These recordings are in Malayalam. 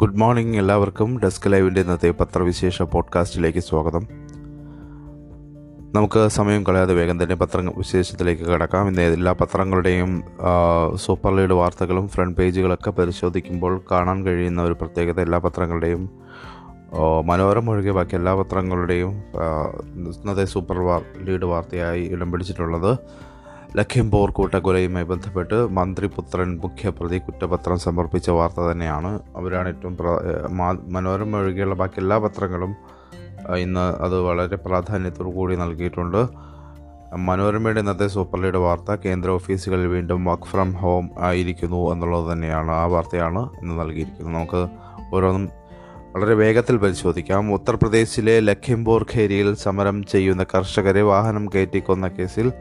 ഗുഡ് മോർണിംഗ് എല്ലാവർക്കും. ഡെസ്ക് ലൈവിന്റെ ഇന്നത്തെ പത്രവിശേഷ പോഡ്കാസ്റ്റിലേക്ക് സ്വാഗതം. നമുക്ക് സമയം കളയാതെ വേഗം തന്നെ പത്ര വിശേഷത്തിലേക്ക് കടക്കാം. ഇന്ന് എല്ലാ പത്രങ്ങളുടെയും സൂപ്പർ ലീഡ് വാർത്തകളും ഫ്രണ്ട് പേജുകളൊക്കെ പരിശോധിക്കുമ്പോൾ കാണാൻ കഴിയുന്ന ഒരു പ്രത്യേകത എല്ലാ പത്രങ്ങളുടെയും മനോരമ ഒഴികെ ബാക്കി എല്ലാ പത്രങ്ങളുടെയും ഇന്നത്തെ സൂപ്പർ വാർ ലീഡ് വാർത്തയായി ഇടം പിടിച്ചിട്ടുള്ളത് ലഖിംപൂർ കൂട്ടക്കൊലയുമായി ബന്ധപ്പെട്ട് മന്ത്രിപുത്രൻ മുഖ്യപ്രതി കുറ്റപത്രം സമർപ്പിച്ച വാർത്ത തന്നെയാണ്. അവരാണ് ഏറ്റവും മനോരമ ഒഴികെയുള്ള ബാക്കി എല്ലാ പത്രങ്ങളും ഇന്ന് അത് വളരെ പ്രാധാന്യത്തോടു കൂടി നൽകിയിട്ടുണ്ട്. മനോരമയുടെ ഇന്നത്തെ സൂപ്പർ ലീഡ് വാർത്ത കേന്ദ്ര ഓഫീസുകളിൽ വീണ്ടും വർക്ക് ഫ്രം ഹോം ആയിരിക്കുന്നു എന്നുള്ളത് തന്നെയാണ്. ആ വാർത്തയാണ് ഇന്ന് നൽകിയിരിക്കുന്നത്. നമുക്ക് ഓരോന്നും വളരെ വേഗത്തിൽ പരിശോധിക്കാം. ഉത്തർപ്രദേശിലെ ലഖിംപൂർ ഖേരിയിൽ സമരം ചെയ്യുന്ന കർഷകരെ വാഹനം കയറ്റിക്കൊന്ന കേസിൽ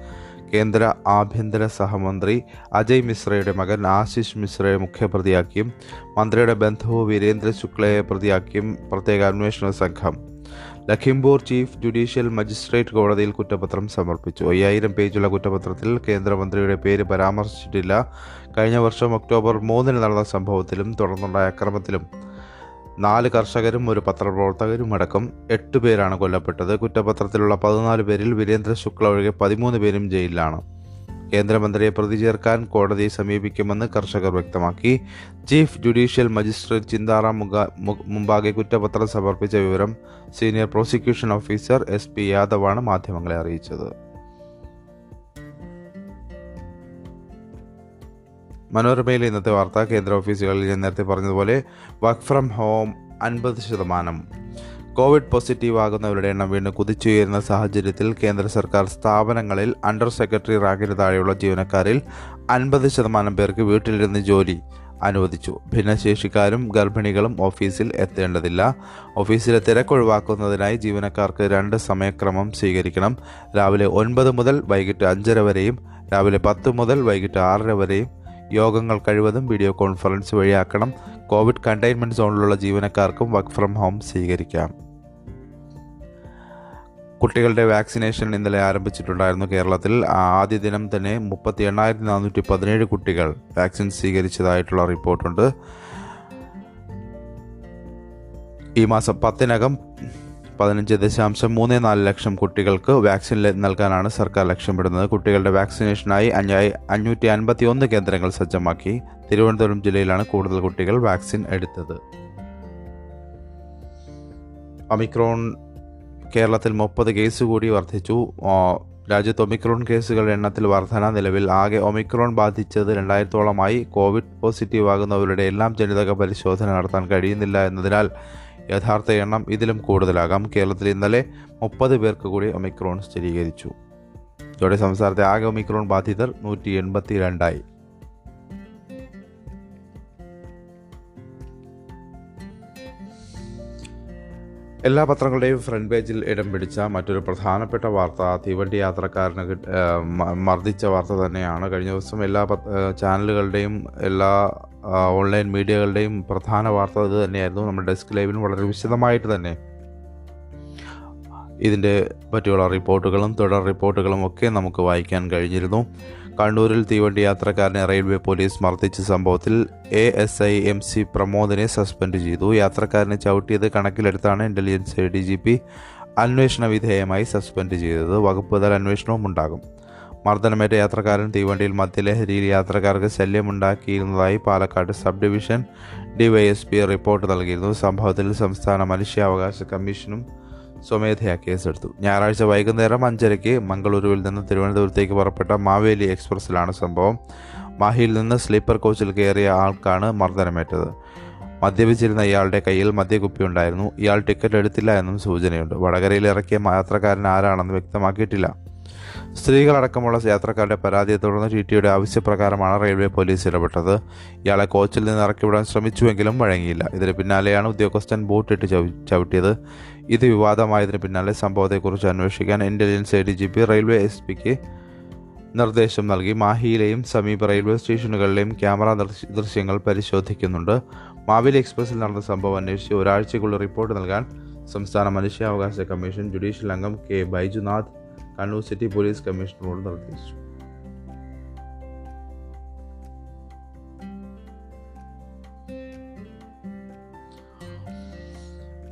കേന്ദ്ര ആഭ്യന്തര സഹമന്ത്രി അജയ് മിശ്രയുടെ മകൻ ആശിഷ് മിശ്രയെ മുഖ്യപ്രതിയാക്കിയും മന്ത്രിയുടെ ബന്ധു വീരേന്ദ്ര ശുക്ലയെ പ്രതിയാക്കിയും പ്രത്യേക അന്വേഷണ സംഘം ലഖിംപൂർ ചീഫ് ജുഡീഷ്യൽ മജിസ്ട്രേറ്റ് കോടതിയിൽ കുറ്റപത്രം സമർപ്പിച്ചു. അയ്യായിരം പേജുള്ള കുറ്റപത്രത്തിൽ കേന്ദ്രമന്ത്രിയുടെ പേര് പരാമർശിച്ചിട്ടില്ല. കഴിഞ്ഞ വർഷം ഒക്ടോബർ മൂന്നിന് നടന്ന സംഭവത്തിലും തുടർന്നുണ്ടായ അക്രമത്തിലും നാല് കർഷകരും ഒരു പത്രപ്രവർത്തകരും അടക്കം എട്ട് പേരാണ് കൊല്ലപ്പെട്ടത്. കുറ്റപത്രത്തിലുള്ള പതിനാല് പേരിൽ വീരേന്ദ്ര ശുക്ല ഒഴികെ പതിമൂന്ന് പേരും ജയിലിലാണ്. കേന്ദ്രമന്ത്രിയെ പ്രതി ചേർക്കാൻ കോടതിയെ സമീപിക്കുമെന്ന് കർഷകർ വ്യക്തമാക്കി. ചീഫ് ജുഡീഷ്യൽ മജിസ്ട്രേറ്റ് ചിന്താറാം മുമ്പാകെ കുറ്റപത്രം സമർപ്പിച്ച വിവരം senior prosecution officer S P യാദവാണ് മാധ്യമങ്ങളെ അറിയിച്ചത്. മനോരമയിലെ ഇന്നത്തെ വാർത്താ കേന്ദ്ര ഓഫീസുകളിൽ ഞാൻ നേരത്തെ പറഞ്ഞതുപോലെ വർക്ക് ഫ്രം ഹോം അൻപത് ശതമാനം. കോവിഡ് പോസിറ്റീവ് ആകുന്നവരുടെ എണ്ണം വീണ്ടും കുതിച്ചുയരുന്ന സാഹചര്യത്തിൽ കേന്ദ്ര സർക്കാർ സ്ഥാപനങ്ങളിൽ അണ്ടർ സെക്രട്ടറി റാങ്കിന് താഴെയുള്ള ജീവനക്കാരിൽ അൻപത് ശതമാനം പേർക്ക് വീട്ടിലിരുന്ന് ജോലി അനുവദിച്ചു. ഭിന്നശേഷിക്കാരും ഗർഭിണികളും ഓഫീസിൽ എത്തേണ്ടതില്ല. ഓഫീസിലെ തിരക്കൊഴിവാക്കുന്നതിനായി ജീവനക്കാർക്ക് രണ്ട് സമയക്രമം സ്വീകരിക്കണം. രാവിലെ ഒൻപത് മുതൽ വൈകിട്ട് അഞ്ചര വരെയും രാവിലെ പത്ത് മുതൽ വൈകിട്ട് ആറര വരെയും യോഗങ്ങൾ കഴിവതും വീഡിയോ കോൺഫറൻസ് വഴിയാക്കണം. കോവിഡ് കണ്ടെയ്ൻമെന്റ് സോണിലുള്ള ജീവനക്കാർക്കും വർക്ക് ഫ്രം ഹോം സ്വീകരിക്കാം. കുട്ടികളുടെ വാക്സിനേഷൻ ഇന്നലെ ആരംഭിച്ചിട്ടുണ്ടായിരുന്നു കേരളത്തിൽ. ആദ്യ ദിനം തന്നെ മുപ്പത്തി എണ്ണായിരത്തി നാനൂറ്റി പതിനേഴ് കുട്ടികൾ വാക്സിൻ സ്വീകരിച്ചതായിട്ടുള്ള റിപ്പോർട്ടുണ്ട്. ഈ മാസം പത്തിനകം പതിനഞ്ച് ദശാംശം മൂന്ന് നാല് ലക്ഷം കുട്ടികൾക്ക് വാക്സിൻ നൽകാനാണ് സർക്കാർ ലക്ഷ്യമിടുന്നത്. കുട്ടികളുടെ വാക്സിനേഷനായി അഞ്ഞായി അഞ്ഞൂറ്റി അൻപത്തി ഒന്ന് കേന്ദ്രങ്ങൾ സജ്ജമാക്കി തിരുവനന്തപുരം ജില്ലയിലാണ് കൂടുതൽ കുട്ടികൾ വാക്സിൻ എടുത്തത്. ഒമിക്രോൺ കേരളത്തിൽ മുപ്പത് കേസ് കൂടി വർദ്ധിച്ചു. രാജ്യത്ത് ഒമിക്രോൺ കേസുകളുടെ എണ്ണത്തിൽ വർധന നിലവിൽ. ആകെ ഒമിക്രോൺ ബാധിച്ചത് രണ്ടായിരത്തോളമായി. കോവിഡ് പോസിറ്റീവ് ആകുന്നവരുടെ എല്ലാം ജനിതക പരിശോധന നടത്താൻ കഴിയുന്നില്ല എന്നതിനാൽ യഥാർത്ഥ എണ്ണം ഇതിലും കൂടുതലാകാം. കേരളത്തിൽ ഇന്നലെ മുപ്പത് പേർക്ക് കൂടി ഒമിക്രോൺ സ്ഥിരീകരിച്ചു. ഇതോടെ സംസ്ഥാനത്തെ ആകെ ഒമിക്രോൺ ബാധിതർ നൂറ്റി എൺപത്തി രണ്ടായി എല്ലാ പത്രങ്ങളുടെയും ഫ്രണ്ട് പേജിൽ ഇടം പിടിച്ച മറ്റൊരു പ്രധാനപ്പെട്ട വാർത്ത തീവണ്ടി യാത്രക്കാരന് മർദ്ദിച്ച വാർത്ത തന്നെയാണ്. കഴിഞ്ഞ ദിവസം എല്ലാ ചാനലുകളുടെയും എല്ലാ ഓൺലൈൻ മീഡിയകളുടെയും പ്രധാന വാർത്ത ഇത് തന്നെയായിരുന്നു. നമ്മുടെ ഡെസ്ക് ലൈവിന് വളരെ വിശദമായിട്ട് തന്നെ ഇതിന്റെ പറ്റിയുള്ള റിപ്പോർട്ടുകളും തുടർ റിപ്പോർട്ടുകളും ഒക്കെ നമുക്ക് വായിക്കാൻ കഴിഞ്ഞിരുന്നു. കണ്ണൂരിൽ തീവണ്ടി യാത്രക്കാരനെ റെയിൽവേ പോലീസ് മർദ്ദിച്ച സംഭവത്തിൽ A S I M C പ്രമോദിനെ suspend ചെയ്തു. യാത്രക്കാരനെ ചവിട്ടിയത് കണക്കിലെടുത്താണ് ഇന്റലിജൻസ് ഡി ജി പി അന്വേഷണ വിധേയമായി സസ്പെൻഡ് ചെയ്തത്. വകുപ്പ് തല അന്വേഷണവും ഉണ്ടാകും. മർദ്ദനമേറ്റ യാത്രക്കാരൻ തീവണ്ടിയിൽ മദ്യലഹരിയിൽ യാത്രക്കാർക്ക് ശല്യമുണ്ടാക്കിയിരുന്നതായി Palakkad sub division DySP report നൽകിയിരുന്നു. സംഭവത്തിൽ സംസ്ഥാന മനുഷ്യാവകാശ കമ്മീഷനും സ്വമേധയാ കേസെടുത്തു. ഞായറാഴ്ച വൈകുന്നേരം അഞ്ചരയ്ക്ക് മംഗളൂരുവിൽ നിന്ന് തിരുവനന്തപുരത്തേക്ക് പുറപ്പെട്ട മാവേലി എക്സ്പ്രസ്സിലാണ് സംഭവം. മാഹിയിൽ നിന്ന് സ്ലീപ്പർ കോച്ചിൽ കയറിയ ആൾക്കാണ് മർദ്ദനമേറ്റത്. മദ്യപിച്ചിരുന്ന ഇയാളുടെ കയ്യിൽ മദ്യക്കുപ്പി ഉണ്ടായിരുന്നു ഇയാൾ ടിക്കറ്റ് എടുത്തില്ല എന്നും സൂചനയുണ്ട്. വടകരയിൽ ഇറക്കിയ യാത്രക്കാരൻ ആരാണെന്ന് വ്യക്തമാക്കിയിട്ടില്ല. സ്ത്രീകളടക്കമുള്ള യാത്രക്കാരുടെ പരാതിയെ തുടർന്ന് ടി ടിയുടെ ആവശ്യപ്രകാരമാണ് റെയിൽവേ പോലീസ് ഇടപെട്ടത്. ഇയാളെ കോച്ചിൽ നിന്ന് ഇറക്കിവിടാൻ ശ്രമിച്ചുവെങ്കിലും വഴങ്ങിയില്ല. ഇതിന് പിന്നാലെയാണ് ഉദ്യോഗസ്ഥൻ ബോട്ടിട്ട് ചവി ചവിട്ടിയത്. ഇത് വിവാദമായതിന് പിന്നാലെ സംഭവത്തെക്കുറിച്ച് അന്വേഷിക്കാൻ intelligence D G P railway S പിക്ക് നിർദ്ദേശം നൽകി. മാഹിയിലെയും സമീപ റെയിൽവേ സ്റ്റേഷനുകളിലെയും ക്യാമറ ദൃശ്യങ്ങൾ പരിശോധിക്കുന്നുണ്ട്. മാവേലി എക്സ്പ്രസ്സിൽ നടന്ന സംഭവം അന്വേഷിച്ച് ഒരാഴ്ചയ്ക്കുള്ള റിപ്പോർട്ട് നൽകാൻ സംസ്ഥാന മനുഷ്യാവകാശ കമ്മീഷൻ ജുഡീഷ്യൽ അംഗം K Baijunath Kannur city police കമ്മീഷണറോട് നിർദ്ദേശിച്ചു.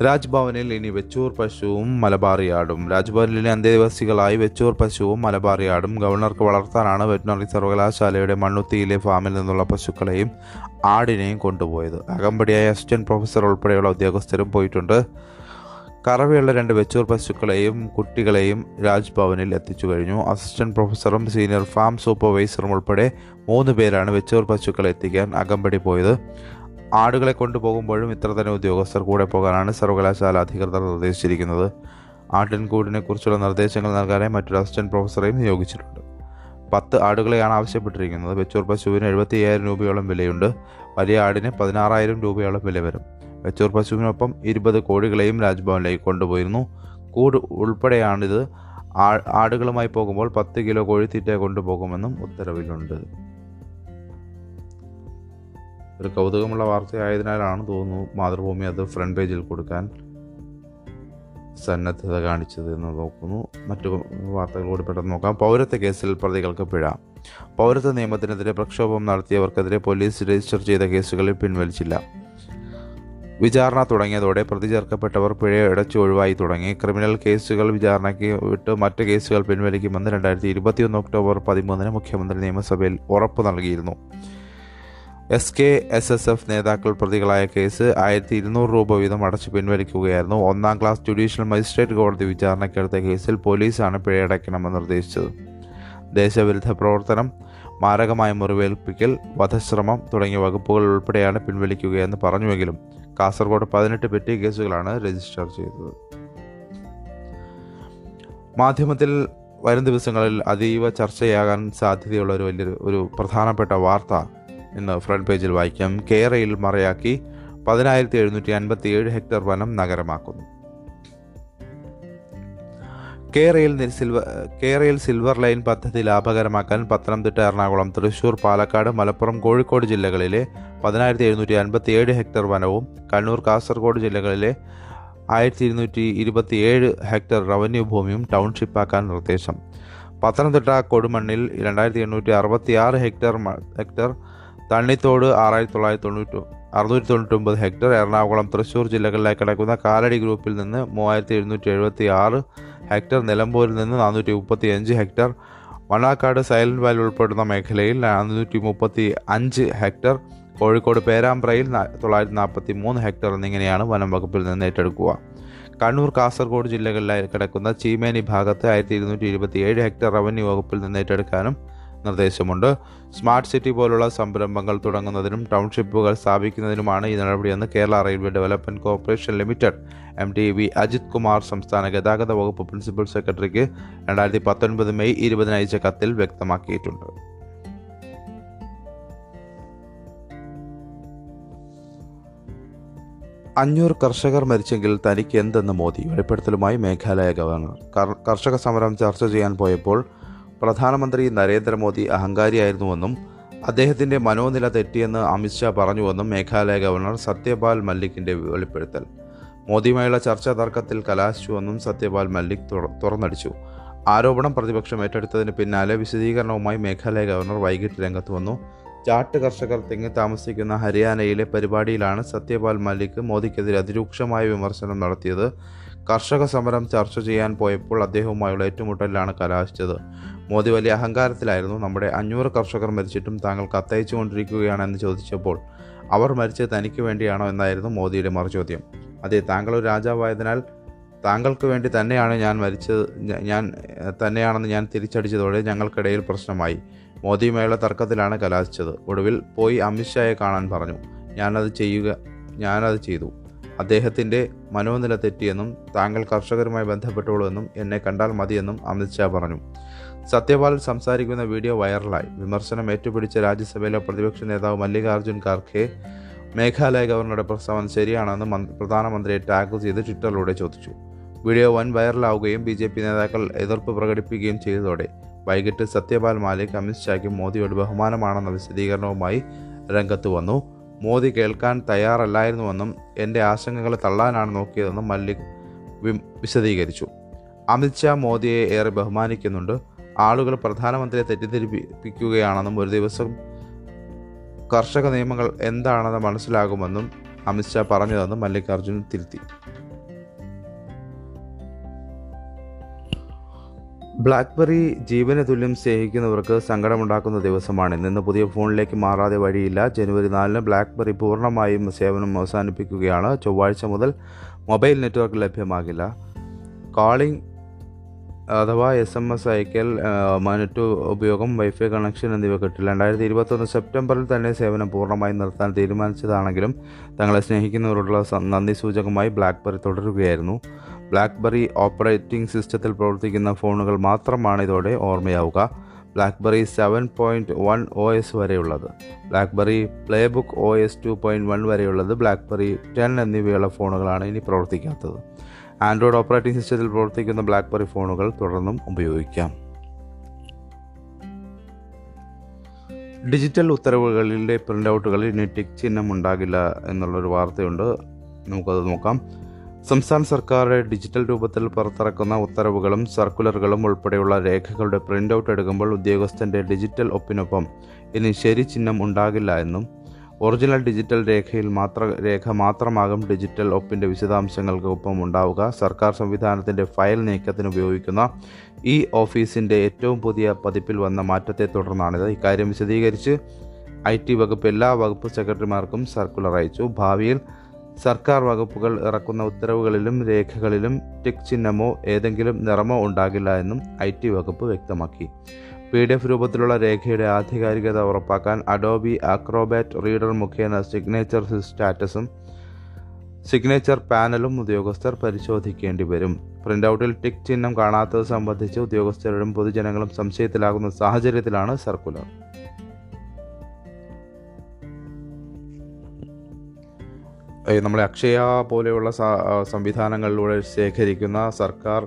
രാജ്ഭവനിൽ ഇനി വെച്ചൂർ പശുവും മലബാറിയാടും രാജ്ഭവനിലെ അന്തേവാസികളായി വെച്ചൂർ പശുവും മലബാറിയാടും ഗവർണർക്ക് വളർത്താനാണ് വെറ്റിനറി സർവകലാശാലയുടെ മണ്ണുത്തിയിലെ ഫാമിൽ നിന്നുള്ള പശുക്കളെയും ആടിനെയും കൊണ്ടുപോയത്. അകമ്പടിയായ അസിസ്റ്റന്റ് പ്രൊഫസർ ഉൾപ്പെടെയുള്ള ഉദ്യോഗസ്ഥരും പോയിട്ടുണ്ട്. കറവയുള്ള രണ്ട് വെച്ചൂർ പശുക്കളെയും കുട്ടികളെയും രാജ്ഭവനിൽ എത്തിച്ചു കഴിഞ്ഞു. അസിസ്റ്റന്റ് പ്രൊഫസറും സീനിയർ ഫാം സൂപ്പർവൈസറും ഉൾപ്പെടെ മൂന്ന് പേരാണ് വെച്ചൂർ പശുക്കളെ എത്തിക്കാൻ അകമ്പടി പോയത്. ആടുകളെ കൊണ്ടുപോകുമ്പോഴും ഇത്ര തന്നെ ഉദ്യോഗസ്ഥർ കൂടെ പോകാനാണ് സർവകലാശാല അധികൃതർ നിർദ്ദേശിച്ചിരിക്കുന്നത്. ആട്ടിൻകൂടിനെ കുറിച്ചുള്ള നിർദ്ദേശങ്ങൾ നൽകാനായി മറ്റൊരു അസിസ്റ്റന്റ് പ്രൊഫസറെയും നിയോഗിച്ചിട്ടുണ്ട്. പത്ത് ആടുകളെയാണ് ആവശ്യപ്പെട്ടിരിക്കുന്നത്. വെച്ചൂർ പശുവിന് എഴുപത്തി അയ്യായിരം രൂപയോളം വിലയുണ്ട്. വലിയ ആടിന് പതിനാറായിരം രൂപയോളം വില വരും. വെച്ചൂർ പശുവിനൊപ്പം ഇരുപത് കോഴികളെയും രാജ്ഭവനിലേക്ക് കൊണ്ടുപോയിരുന്നു. കൂട് ഉൾപ്പെടെയാണിത്. ആടുകളുമായി പോകുമ്പോൾ പത്ത് കിലോ കോഴിത്തീറ്റ കൊണ്ടുപോകുമെന്നും ഉത്തരവിലുണ്ട്. ഒരു കൗതുകമുള്ള വാർത്തയായതിനാലാണ് തോന്നുന്നു മാതൃഭൂമി അത് ഫ്രണ്ട് പേജിൽ കൊടുക്കാൻ സന്നദ്ധത കാണിച്ചത് എന്ന് നോക്കുന്നു. മറ്റു വാർത്തകൾ കൂടി പെട്ടെന്ന് നോക്കാം. പൗരത്വ കേസിൽ പ്രതികൾക്ക് പിഴ. പൗരത്വ നിയമത്തിനെതിരെ പ്രക്ഷോഭം നടത്തിയവർക്കെതിരെ പോലീസ് രജിസ്റ്റർ ചെയ്ത കേസുകളിൽ പിൻവലിച്ചില്ല. വിചാരണ തുടങ്ങിയതോടെ പ്രതി ചേർക്കപ്പെട്ടവർ പിഴ ഇടച്ചു ഒഴിവായി തുടങ്ങി. ക്രിമിനൽ കേസുകൾ വിചാരണയ്ക്ക് വിട്ട് മറ്റ് കേസുകൾ പിൻവലിക്കുമെന്ന് രണ്ടായിരത്തി ഇരുപത്തിയൊന്ന് ഒക്ടോബർ പതിമൂന്നിന് മുഖ്യമന്ത്രി നിയമസഭയിൽ ഉറപ്പ് നൽകിയിരുന്നു. S K S S F നേതാക്കൾ പ്രതികളായ കേസ് ആയിരത്തി ഇരുന്നൂറ് രൂപ വീതം അടച്ചു പിൻവലിക്കുകയായിരുന്നു. ഒന്നാം ക്ലാസ് ജുഡീഷ്യൽ മജിസ്ട്രേറ്റ് കോടതി വിചാരണയ്ക്കെടുത്ത കേസിൽ പോലീസാണ് പിഴയടയ്ക്കണമെന്ന് നിർദ്ദേശിച്ചത്. ദേശവിരുദ്ധ പ്രവർത്തനം മാരകമായ മുറിവേൽപ്പിക്കൽ വധശ്രമം തുടങ്ങിയ വകുപ്പുകൾ ഉൾപ്പെടെയാണ് പിൻവലിക്കുകയെന്ന് പറഞ്ഞുവെങ്കിലും കാസർഗോഡ് പതിനെട്ട് പെറ്റി കേസുകളാണ് രജിസ്റ്റർ ചെയ്തത്. മാധ്യമത്തിൽ വരും ദിവസങ്ങളിൽ അതീവ ചർച്ചയാകാൻ സാധ്യതയുള്ള ഒരു വലിയൊരു ഒരു പ്രധാനപ്പെട്ട വാർത്ത ഇന്ന് ഫ്രണ്ട് പേജിൽ വായിക്കാം. കേരയിൽ മറയാക്കി പതിനായിരത്തി എഴുന്നൂറ്റി അൻപത്തി ഏഴ് ഹെക്ടർ വനം നഗരമാക്കുന്നു. കേരയിൽ സിൽവർ കേരയിൽ സിൽവർ ലൈൻ പദ്ധതി ലാഭകരമാക്കാൻ പത്തനംതിട്ട എറണാകുളം തൃശൂർ പാലക്കാട് മലപ്പുറം കോഴിക്കോട് ജില്ലകളിലെ പതിനായിരത്തി എഴുന്നൂറ്റി അൻപത്തി ഏഴ് ഹെക്ടർ വനവും കണ്ണൂർ കാസർഗോഡ് ജില്ലകളിലെ ആയിരത്തി ഇരുന്നൂറ്റി ഇരുപത്തി ഏഴ് ഹെക്ടർ റവന്യൂ ഭൂമിയും ടൗൺഷിപ്പാക്കാൻ നിർദ്ദേശം. പത്തനംതിട്ട കൊടുമണ്ണിൽ രണ്ടായിരത്തി എണ്ണൂറ്റി അറുപത്തി ആറ് ഹെക്ടർ ഹെക്ടർ തണ്ണിത്തോട് ആറായിരത്തി തൊള്ളായിരത്തി തൊണ്ണൂറ്റി അറുന്നൂറ്റി തൊണ്ണൂറ്റൊമ്പത് ഹെക്ടർ എറണാകുളം തൃശ്ശൂർ ജില്ലകളിലായി കിടക്കുന്ന കാലടി ഗ്രൂപ്പിൽ നിന്ന് മൂവായിരത്തി എഴുന്നൂറ്റി എഴുപത്തി ആറ് ഹെക്ടർ നിലമ്പൂരിൽ നിന്ന് നാനൂറ്റി മുപ്പത്തി അഞ്ച് ഹെക്ടർ മണ്ണാക്കാട് സൈലന്റ് വാലി ഉൾപ്പെടുന്ന മേഖലയിൽ നാനൂറ്റി മുപ്പത്തി അഞ്ച് ഹെക്ടർ കോഴിക്കോട് പേരാമ്പ്രയിൽ തൊള്ളായിരത്തി നാൽപ്പത്തി മൂന്ന് ഹെക്ടർ എന്നിങ്ങനെയാണ് വനം വകുപ്പിൽ നിന്ന് ഏറ്റെടുക്കുക. കണ്ണൂർ കാസർഗോഡ് ജില്ലകളിലായി കിടക്കുന്ന ചീമേനി ഭാഗത്ത് ആയിരത്തി ഇരുന്നൂറ്റി ഇരുപത്തി ഏഴ് ഹെക്ടർ റവന്യൂ വകുപ്പിൽ നിന്ന് ഏറ്റെടുക്കാനും നിർദ്ദേശമുണ്ട്. സ്മാർട്ട് സിറ്റി പോലുള്ള സംരംഭങ്ങൾ തുടങ്ങുന്നതിനും ടൗൺഷിപ്പുകൾ സ്ഥാപിക്കുന്നതിനുമാണ് ഈ നടപടിയെന്ന് Kerala railway development corporation limited M T V Ajith Kumar സംസ്ഥാന ഗതാഗത വകുപ്പ് പ്രിൻസിപ്പൽ സെക്രട്ടറിക്ക് രണ്ടായിരത്തി പത്തൊൻപത് മെയ് ഇരുപതിന് അയച്ച കത്തിൽ വ്യക്തമാക്കിയിട്ടുണ്ട്. അഞ്ഞൂറ് കർഷകർ മരിച്ചെങ്കിൽ തനിക്ക് എന്തെന്ന് മോദി വെളിപ്പെടുത്തലുമായി മേഘാലയ ഗവർണർ. കർഷക സമരം ചർച്ച ചെയ്യാൻ പോയപ്പോൾ പ്രധാനമന്ത്രി നരേന്ദ്രമോദി അഹങ്കാരിയായിരുന്നുവെന്നും അദ്ദേഹത്തിന്റെ മനോനില തെറ്റിയെന്ന് അമിത്ഷാ പറഞ്ഞുവെന്നും മേഘാലയ ഗവർണർ സത്യപാൽ മല്ലിക്കിന്റെ വെളിപ്പെടുത്തൽ. മോദിയുമായുള്ള ചർച്ചാ തർക്കത്തിൽ കലാശിച്ചുവെന്നും സത്യപാൽ മല്ലിക് തുറന്നടിച്ചു. ആരോപണം പ്രതിപക്ഷം ഏറ്റെടുത്തതിന് പിന്നാലെ വിശദീകരണവുമായി മേഘാലയ ഗവർണർ വൈകിട്ട് രംഗത്ത് വന്നു ചാട്ട് കർഷകർ തിങ്ങി താമസിക്കുന്ന ഹരിയാനയിലെ പരിപാടിയിലാണ് സത്യപാൽ മല്ലിക് മോദിക്കെതിരെ അതിരൂക്ഷമായ വിമർശനം നടത്തിയത്. കർഷക സമരം ചർച്ച ചെയ്യാൻ പോയപ്പോൾ അദ്ദേഹവുമായുള്ള ഏറ്റുമുട്ടലിലാണ് കലാശിച്ചത്. മോദി വലിയ അഹങ്കാരത്തിലായിരുന്നു. നമ്മുടെ അഞ്ഞൂറ് കർഷകർ മരിച്ചിട്ടും താങ്കൾ കത്തയച്ചു കൊണ്ടിരിക്കുകയാണെന്ന് ചോദിച്ചപ്പോൾ അവർ മരിച്ചത് തനിക്ക് വേണ്ടിയാണോ എന്നായിരുന്നു മോദിയുടെ മറുചോദ്യം. അതെ താങ്കൾ ഒരു രാജാവായതിനാൽ താങ്കൾക്ക് വേണ്ടി തന്നെയാണ് ഞാൻ മരിച്ചത് ഞാൻ തന്നെയാണെന്ന് ഞാൻ തിരിച്ചടിച്ചതോടെ ഞങ്ങൾക്കിടയിൽ പ്രശ്നമായി. മോദിയുമായുള്ള തർക്കത്തിലാണ് കലാശിച്ചത്. ഒടുവിൽ പോയി അമിത്ഷായെ കാണാൻ പറഞ്ഞു. ഞാനത് ചെയ്യുക ഞാനത് ചെയ്തു. അദ്ദേഹത്തിന്റെ മനോനില തെറ്റിയെന്നും താങ്കൾ കർഷകരുമായി ബന്ധപ്പെട്ടോളൂ എന്നും എന്നെ കണ്ടാൽ മതിയെന്നും അമിത്ഷാ പറഞ്ഞു. സത്യപാൽ സംസാരിക്കുന്ന വീഡിയോ വൈറലായി. വിമർശനം ഏറ്റുപിടിച്ച രാജ്യസഭയിലെ പ്രതിപക്ഷ നേതാവ് മല്ലികാർജുൻ ഖാർഖെ മേഘാലയ ഗവർണറുടെ പ്രസ്താവന ശരിയാണെന്ന് പ്രധാനമന്ത്രിയെ ടാഗ് ചെയ്ത് ട്വിറ്ററിലൂടെ ചോദിച്ചു. വീഡിയോ വൻ വൈറലാവുകയും ബി ജെ പി നേതാക്കൾ എതിർപ്പ് പ്രകടിപ്പിക്കുകയും ചെയ്തതോടെ വൈകിട്ട് സത്യപാൽ മാലിക് അമിത്ഷായ്ക്ക് മോദിയോട് ബഹുമാനമാണെന്ന വിശദീകരണവുമായി രംഗത്ത് വന്നു. മോദി കേൾക്കാൻ തയ്യാറല്ലായിരുന്നുവെന്നും എന്റെ ആശങ്കകളെ തള്ളാനാണ് നോക്കിയതെന്നും മല്ലിക് വിശദീകരിച്ചു. അമിത്ഷാ മോദിയെ ഏറെ ബഹുമാനിക്കുന്നുണ്ട്. ആളുകൾ പ്രധാനമന്ത്രിയെ തെറ്റിദ്ധരിപ്പിക്കുകയാണെന്നും ഒരു ദിവസം കർഷക നിയമങ്ങൾ എന്താണെന്ന് മനസ്സിലാകുമെന്നും അമിത്ഷാ പറഞ്ഞതെന്നും മല്ലികാർജുൻ തിരുത്തി. ബ്ലാക്ക്ബെറി ജീവന തുല്യം സ്നേഹിക്കുന്നവർക്ക് സങ്കടമുണ്ടാക്കുന്ന ദിവസമാണ്. നിന്ന് പുതിയ ഫോണിലേക്ക് മാറാതെ വഴിയില്ല. ജനുവരി നാലിന് ബ്ലാക്ക്ബെറി പൂർണമായും സേവനം അവസാനിപ്പിക്കുകയാണ്. ചൊവ്വാഴ്ച മുതൽ മൊബൈൽ നെറ്റ്വർക്ക് ലഭ്യമാകില്ല. കോളിംഗ് അഥവാ എസ് എം എസ് അയക്കൽ മനറ്റു ഉപയോഗം വൈഫൈ കണക്ഷൻ എന്നിവ കിട്ടില്ല. രണ്ടായിരത്തി ഇരുപത്തൊന്ന് സെപ്റ്റംബറിൽ തന്നെ സേവനം പൂർണമായി നിർത്താൻ തീരുമാനിച്ചതാണെങ്കിലും തങ്ങളെ സ്നേഹിക്കുന്നവരോടുള്ള നന്ദി സൂചകമായി ബ്ലാക്ക്ബെറി തുടരുകയായിരുന്നു. ബ്ലാക്ക്ബെറി ഓപ്പറേറ്റിംഗ് സിസ്റ്റത്തിൽ പ്രവർത്തിക്കുന്ന ഫോണുകൾ മാത്രമാണ് ഇതോടെ ഓർമ്മയാവുക. BlackBerry seven point one O S വരെയുള്ളത്. BlackBerry PlayBook O S two point one വരെയുള്ളത് BlackBerry ten എന്നിവയുള്ള ഫോണുകളാണ് ഇനി പ്രവർത്തിക്കാത്തത്. ആൻഡ്രോയിഡ് ഓപ്പറേറ്റിംഗ് സിസ്റ്റത്തിൽ പ്രവർത്തിക്കുന്ന ബ്ലാക്ക്ബെറി ഫോണുകൾ തുടർന്നും ഉപയോഗിക്കാം. ഡിജിറ്റൽ ഉത്തരവുകളിലെ പ്രിന്റ് ഔട്ടുകളിൽ ഇനി ടിക് ചിഹ്നം ഉണ്ടാകില്ല എന്നുള്ളൊരു വാർത്തയുണ്ട്. നമുക്കത് നോക്കാം. സംസ്ഥാന സർക്കാർ ഡിജിറ്റൽ രൂപത്തിൽ പുറത്തിറക്കുന്ന ഉത്തരവുകളും സർക്കുലറുകളും ഉൾപ്പെടെയുള്ള രേഖകളുടെ പ്രിന്റ് ഔട്ട് എടുക്കുമ്പോൾ ഉദ്യോഗസ്ഥന്റെ ഡിജിറ്റൽ ഒപ്പിനൊപ്പം ഇനി ശരി ചിഹ്നം ഉണ്ടാകില്ല എന്നും ഒറിജിനൽ ഡിജിറ്റൽ രേഖയിൽ മാത്ര രേഖ മാത്രമാകും ഡിജിറ്റൽ ഒപ്പിന്റെ വിശദാംശങ്ങൾക്ക് ഒപ്പം ഉണ്ടാവുക. സർക്കാർ സംവിധാനത്തിന്റെ ഫയൽ നീക്കത്തിന് ഉപയോഗിക്കുന്ന ഈ ഓഫീസിന്റെ ഏറ്റവും പുതിയ പതിപ്പിൽ വന്ന മാറ്റത്തെ തുടർന്നാണിത്. ഇക്കാര്യം വിശദീകരിച്ച് ഐ ടി വകുപ്പ് എല്ലാ വകുപ്പ് സെക്രട്ടറിമാർക്കും സർക്കുലർ അയച്ചു. ഭാവിയിൽ സർക്കാർ വകുപ്പുകൾ ഇറക്കുന്ന ഉത്തരവുകളിലും രേഖകളിലും ടിക് ചിഹ്നമോ ഏതെങ്കിലും നിറമോ ഉണ്ടാകില്ല എന്നും ഐ ടി വകുപ്പ് വ്യക്തമാക്കി. പി ഡി എഫ് രൂപത്തിലുള്ള രേഖയുടെ ആധികാരികത ഉറപ്പാക്കാൻ അഡോബി ആക്രോബാറ്റ് റീഡർ മുഖേന സിഗ്നേച്ചർ സ്റ്റാറ്റസും സിഗ്നേച്ചർ പാനലും ഉദ്യോഗസ്ഥർ പരിശോധിക്കേണ്ടി വരും. പ്രിന്റ് ഔട്ടിൽ ടിക് ചിഹ്നം കാണാത്തത് സംബന്ധിച്ച് ഉദ്യോഗസ്ഥരും പൊതുജനങ്ങളും സംശയത്തിലാകുന്ന സാഹചര്യത്തിലാണ് സർക്കുലർ നമ്മളെ അക്ഷയ പോലെയുള്ള സംവിധാനങ്ങളിലൂടെ ശേഖരിക്കുന്ന സർക്കാർ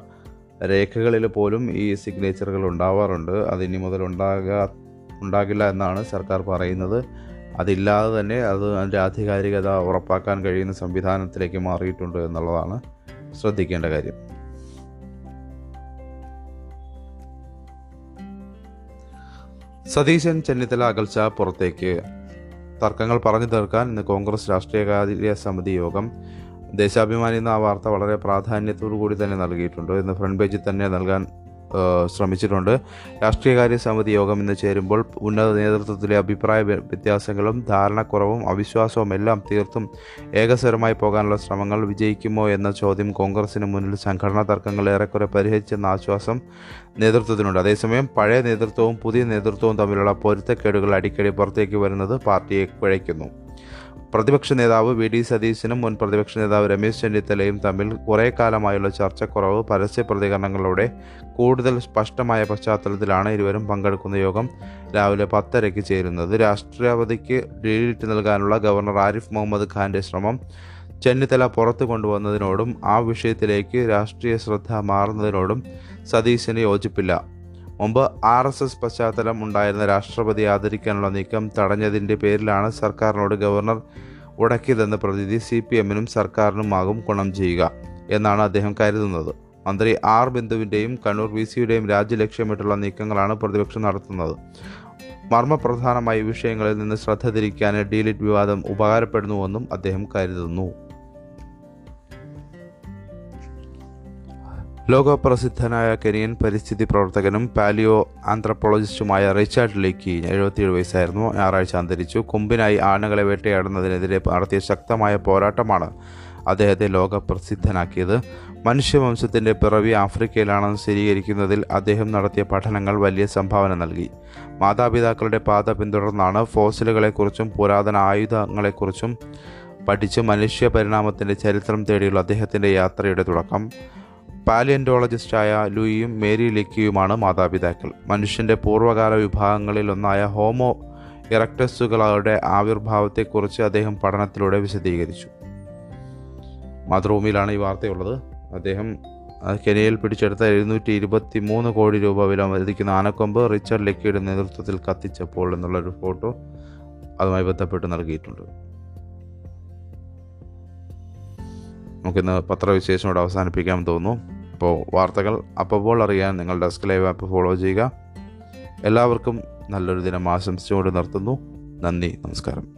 രേഖകളിൽ പോലും ഈ സിഗ്നേച്ചറുകൾ ഉണ്ടാവാറുണ്ട്. അതിനി മുതൽ ഉണ്ടാകാ ഉണ്ടാകില്ല എന്നാണ് സർക്കാർ പറയുന്നത്. അതില്ലാതെ തന്നെ അത് അതിന്റെ ആധികാരികത ഉറപ്പാക്കാൻ കഴിയുന്ന സംവിധാനത്തിലേക്ക് മാറിയിട്ടുണ്ട് എന്നുള്ളതാണ് ശ്രദ്ധിക്കേണ്ട കാര്യം. സതീശൻ ചെന്നിത്തല അകൽച്ച പുറത്തേക്ക്. തർക്കങ്ങൾ പറഞ്ഞു തീർക്കാൻ ഇന്ന് കോൺഗ്രസ് രാഷ്ട്രീയകാര്യ സമിതി യോഗം ദേശാഭിമാനി എന്ന ആ വാർത്ത വളരെ പ്രാധാന്യത്തോടു കൂടി തന്നെ നൽകിയിട്ടുണ്ട്. ഇന്ന് ഫ്രണ്ട് പേജിൽ തന്നെ നൽകാൻ ശ്രമിച്ചിട്ടുണ്ട്. രാഷ്ട്രീയകാര്യ സമിതി യോഗം ഇന്ന് ചേരുമ്പോൾ ഉന്നത നേതൃത്വത്തിലെ അഭിപ്രായ വ്യത്യാസങ്ങളും ധാരണക്കുറവും അവിശ്വാസവും എല്ലാം തീർത്തും ഏകസ്വരമായി പോകാനുള്ള ശ്രമങ്ങൾ വിജയിക്കുമോ എന്ന ചോദ്യം കോൺഗ്രസിന് മുന്നിൽ സംഘടനാ തർക്കങ്ങൾ ഏറെക്കുറെ പരിഹരിച്ചെന്ന ആശ്വാസം നേതൃത്വത്തിനുണ്ട്. അതേസമയം പഴയ നേതൃത്വവും പുതിയ നേതൃത്വവും തമ്മിലുള്ള പൊരുത്തക്കേടുകൾ അടിക്കടി പുറത്തേക്ക് വരുന്നത് പാർട്ടിയെ കുഴയ്ക്കുന്നു. പ്രതിപക്ഷ നേതാവ് വി ഡി സതീശനും മുൻ പ്രതിപക്ഷ നേതാവ് രമേശ് ചെന്നിത്തലയും തമ്മിൽ കുറേ കാലമായുള്ള ചർച്ചക്കുറവ് പരസ്യ പ്രതികരണങ്ങളുടെ കൂടുതൽ സ്പഷ്ടമായ പശ്ചാത്തലത്തിലാണ് ഇരുവരും പങ്കെടുക്കുന്ന യോഗം രാവിലെ പത്തരയ്ക്ക് ചേരുന്നത്. രാഷ്ട്രപതിക്ക് ഡീലിറ്റ് നൽകാനുള്ള ഗവർണർ ആരിഫ് മുഹമ്മദ് ഖാന്റെ ശ്രമം ചെന്നിത്തല പുറത്തു കൊണ്ടുവന്നതിനോടും ആ വിഷയത്തിലേക്ക് രാഷ്ട്രീയ ശ്രദ്ധ മാറുന്നതിനോടും സതീശന് യോജിപ്പില്ല. മുമ്പ് ആർ എസ് എസ് പശ്ചാത്തലം ഉണ്ടായിരുന്ന രാഷ്ട്രപതി ആദരിക്കാനുള്ള നീക്കം തടഞ്ഞതിന്റെ പേരിലാണ് സർക്കാരിനോട് ഗവർണർ ഉടക്കിയതെന്ന പ്രതീതി സി പി എമ്മിനും സർക്കാരിനുമാകും ഗുണം ചെയ്യുക എന്നാണ് അദ്ദേഹം കരുതുന്നത്. മന്ത്രി ആർ ബിന്ദുവിന്റെയും കണ്ണൂർ വി സിയുടെയും രാജ്യ ലക്ഷ്യമിട്ടുള്ള നീക്കങ്ങളാണ് പ്രതിപക്ഷം നടത്തുന്നത്. മർമ്മപ്രധാനമായ വിഷയങ്ങളിൽ നിന്ന് ശ്രദ്ധ തിരിക്കാൻ ഡീലിറ്റ് വിവാദം ഉപകാരപ്പെടുന്നുവെന്നും അദ്ദേഹം കരുതുന്നു. ലോകപ്രസിദ്ധനായ കെനിയൻ പരിസ്ഥിതി പ്രവർത്തകനും പാലിയോ ആന്ത്രപ്പോളജിസ്റ്റുമായ റിച്ചാർഡ് ലേക്ക് എഴുപത്തിയേഴ് വയസ്സായിരുന്നു. ഞായറാഴ്ച അന്തരിച്ചു. കൊമ്പിനായി ആനകളെ വേട്ടയാടുന്നതിനെതിരെ നടത്തിയ ശക്തമായ പോരാട്ടമാണ് അദ്ദേഹത്തെ ലോകപ്രസിദ്ധനാക്കിയത്. മനുഷ്യവംശത്തിന്റെ പിറവി ആഫ്രിക്കയിലാണെന്ന് സ്ഥിരീകരിക്കുന്നതിൽ അദ്ദേഹം നടത്തിയ പഠനങ്ങൾ വലിയ സംഭാവന നൽകി. മാതാപിതാക്കളുടെ പാത പിന്തുടർന്നാണ് ഫോസിലുകളെക്കുറിച്ചും പുരാതന ആയുധങ്ങളെക്കുറിച്ചും പഠിച്ച് മനുഷ്യ പരിണാമത്തിന്റെ ചരിത്രം തേടിയുള്ള അദ്ദേഹത്തിന്റെ യാത്രയുടെ തുടക്കം. പാലിയന്റോളജിസ്റ്റായ ലൂയിയും മേരി ലെക്കിയുമാണ് മാതാപിതാക്കൾ. മനുഷ്യന്റെ പൂർവകാല വിഭാഗങ്ങളിൽ ഒന്നായ ഹോമോ ഇറക്ടസുകളുടെ ആവിർഭാവത്തെക്കുറിച്ച് അദ്ദേഹം പഠനത്തിലൂടെ വിശദീകരിച്ചു. മാതൃഭൂമിയിലാണ് ഈ വാർത്തയുള്ളത്. അദ്ദേഹം കെനിയയിൽ പിടിച്ചെടുത്ത എഴുന്നൂറ്റി ഇരുപത്തി മൂന്ന് കോടി രൂപ വില മതിക്കുന്ന ആനക്കൊമ്പ് റിച്ചർഡ് ലെക്കിയുടെ നേതൃത്വത്തിൽ കത്തിച്ചപ്പോൾ എന്നുള്ളൊരു ഫോട്ടോ അതുമായി ബന്ധപ്പെട്ട് നൽകിയിട്ടുണ്ട്. നമുക്കിന്ന് പത്രവിശേഷം ഇവിടെ അവസാനിപ്പിക്കാമെന്ന് തോന്നുന്നു. അപ്പോൾ വാർത്തകൾ അപ്പോൾ അറിയാൻ നിങ്ങൾ ഡെസ്ക് ലൈവ് ആപ്പ് ഫോളോ ചെയ്യുക. എല്ലാവർക്കും നല്ലൊരു ദിനം ആശംസിച്ചുകൊണ്ട് നിർത്തുന്നു. നന്ദി നമസ്കാരം.